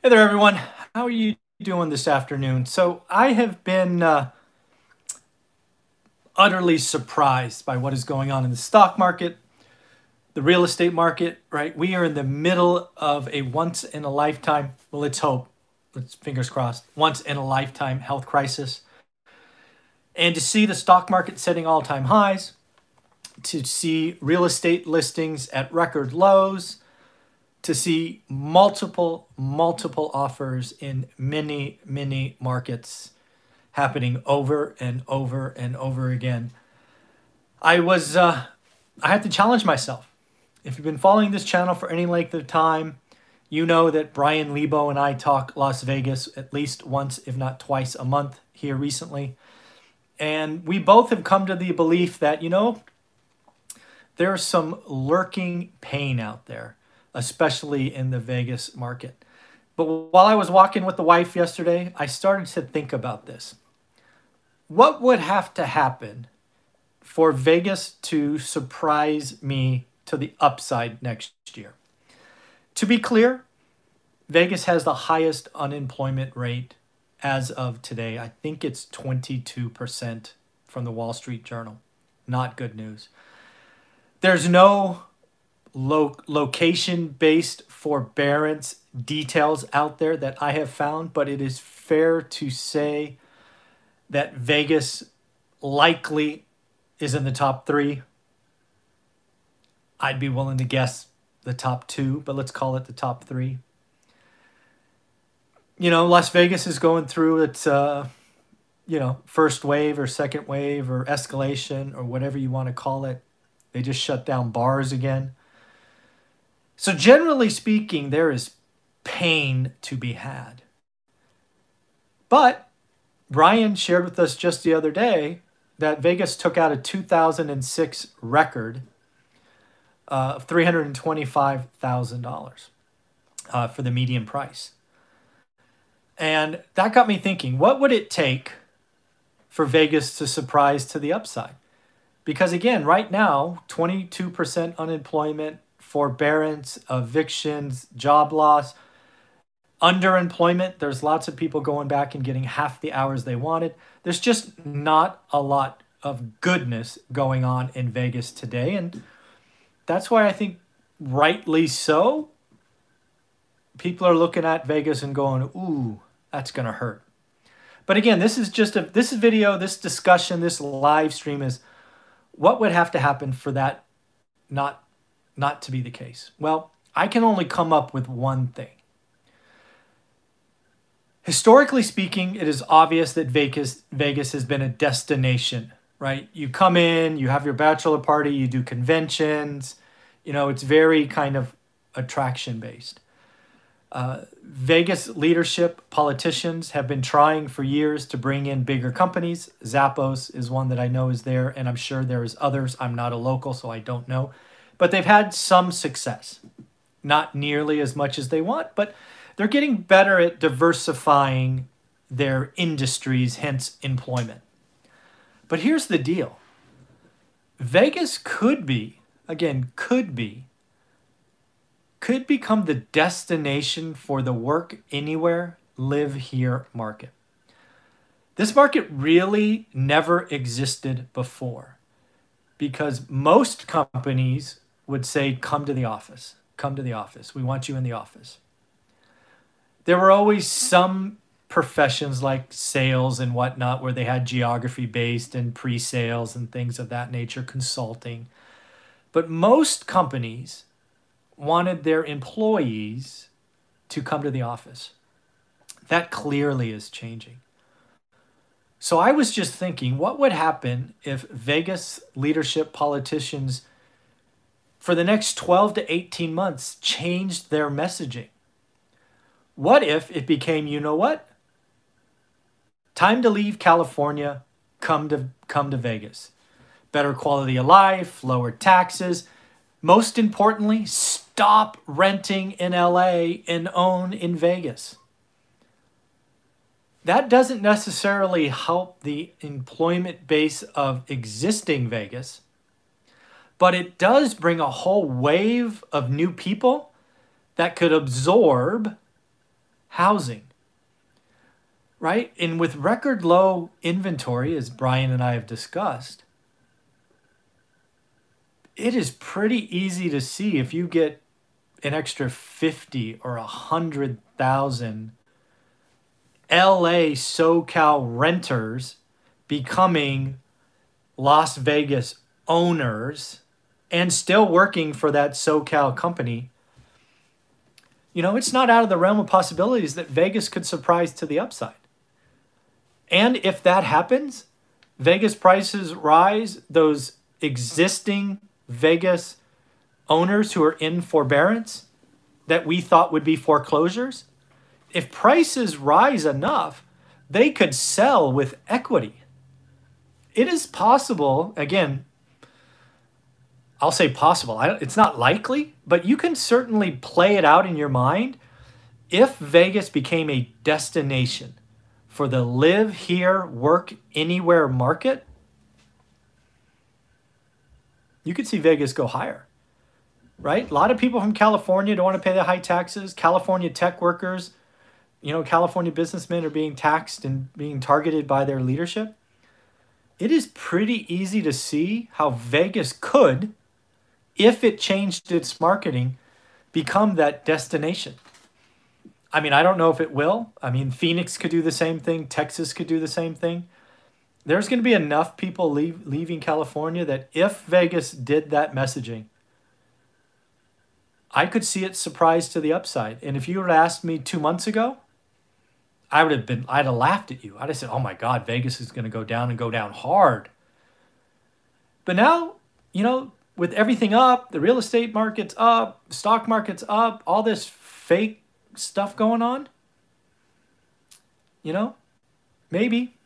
Hey there, everyone. How are you doing this afternoon? So, I have been uh, utterly surprised by what is going on in the stock market, the real estate market, right? We are in the middle of a once in a lifetime, well, let's hope, let's fingers crossed, once in a lifetime health crisis. And to see the stock market setting all time highs, to see real estate listings at record lows, to see multiple, multiple offers in many, many markets happening over and over and over again. I was, uh, I had to challenge myself. If you've been following this channel for any length of time, you know that Brian Lebo and I talk Las Vegas at least once, if not twice a month here recently. And we both have come to the belief that, you know, there's some lurking pain out there especially in the Vegas market. But while I was walking with the wife yesterday, I started to think about this. What would have to happen for Vegas to surprise me to the upside next year? To be clear, Vegas has the highest unemployment rate as of today. I think it's 22% from the Wall Street Journal. Not good news. There's no lo- location based forbearance details out there that I have found, but it is fair to say that Vegas likely is in the top three. I'd be willing to guess the top two, but let's call it the top three. You know, Las Vegas is going through its, uh, you know, first wave or second wave or escalation or whatever you want to call it. They just shut down bars again. So, generally speaking, there is pain to be had. But Brian shared with us just the other day that Vegas took out a 2006 record uh, of $325,000 uh, for the median price. And that got me thinking what would it take for Vegas to surprise to the upside? Because again, right now, 22% unemployment, forbearance, evictions, job loss, underemployment. There's lots of people going back and getting half the hours they wanted. There's just not a lot of goodness going on in Vegas today. And that's why I think, rightly so, people are looking at Vegas and going, ooh, that's going to hurt. But again, this is just a this video, this discussion, this live stream is what would have to happen for that not not to be the case? Well, I can only come up with one thing. Historically speaking, it is obvious that Vegas, Vegas has been a destination, right? You come in, you have your bachelor party, you do conventions, you know, it's very kind of attraction based. Uh, Vegas leadership, politicians have been trying for years to bring in bigger companies. Zappos is one that I know is there, and I'm sure there is others. I'm not a local, so I don't know but they've had some success. Not nearly as much as they want, but they're getting better at diversifying their industries, hence employment. But here's the deal Vegas could be, again, could be, could become the destination for the work anywhere, live here market. This market really never existed before because most companies would say, Come to the office. Come to the office. We want you in the office. There were always some professions like sales and whatnot where they had geography based and pre sales and things of that nature, consulting. But most companies wanted their employees to come to the office. That clearly is changing. So I was just thinking, what would happen if Vegas leadership politicians for the next 12 to 18 months changed their messaging? What if it became, you know what? Time to leave California, come to come to Vegas. Better quality of life, lower taxes. Most importantly, stop renting in LA and own in Vegas. That doesn't necessarily help the employment base of existing Vegas but it does bring a whole wave of new people that could absorb housing. Right? And with record low inventory, as Brian and I have discussed, it is pretty easy to see if you get an extra 50 or a 100,000 LA SoCal renters becoming Las Vegas owners and still working for that SoCal company. You know, it's not out of the realm of possibilities that Vegas could surprise to the upside. And if that happens, Vegas prices rise, those existing Vegas owners who are in forbearance that we thought would be foreclosures, if prices rise enough, they could sell with equity. It is possible, again, I'll say possible. it's not likely, but you can certainly play it out in your mind. If Vegas became a destination for the live here, work anywhere market, you could see Vegas go higher, right? A lot of people from California don't want to pay the high taxes. California tech workers, you know, California businessmen are being taxed and being targeted by their leadership. It is pretty easy to see how Vegas could, if it changed its marketing, become that destination. I mean, I don't know if it will. I mean, Phoenix could do the same thing, Texas could do the same thing there's going to be enough people leave, leaving California that if Vegas did that messaging, I could see it surprise to the upside. And if you had asked me two months ago, I would have been, I'd have laughed at you. I'd have said, oh my God, Vegas is going to go down and go down hard. But now, you know, with everything up, the real estate market's up, stock market's up, all this fake stuff going on, you know, maybe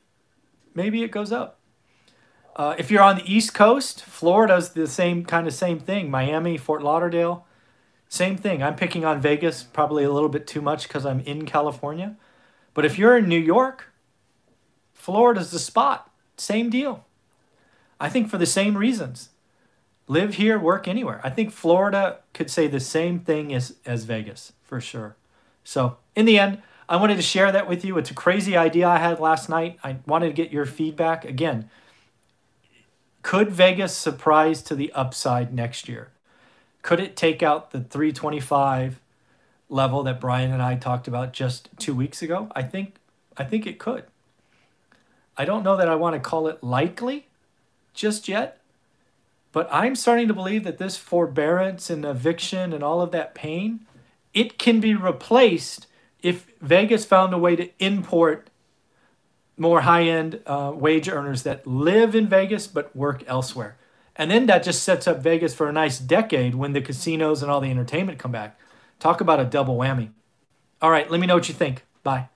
maybe it goes up. Uh, if you're on the East Coast, Florida's the same kind of same thing. Miami, Fort Lauderdale, same thing. I'm picking on Vegas probably a little bit too much because I'm in California. But if you're in New York, Florida's the spot. Same deal. I think for the same reasons. Live here, work anywhere. I think Florida could say the same thing as, as Vegas for sure. So, in the end, I wanted to share that with you. It's a crazy idea I had last night. I wanted to get your feedback. Again, could Vegas surprise to the upside next year? Could it take out the 325 level that Brian and I talked about just 2 weeks ago? I think I think it could. I don't know that I want to call it likely just yet, but I'm starting to believe that this forbearance and eviction and all of that pain, it can be replaced if Vegas found a way to import more high end uh, wage earners that live in Vegas but work elsewhere. And then that just sets up Vegas for a nice decade when the casinos and all the entertainment come back. Talk about a double whammy. All right, let me know what you think. Bye.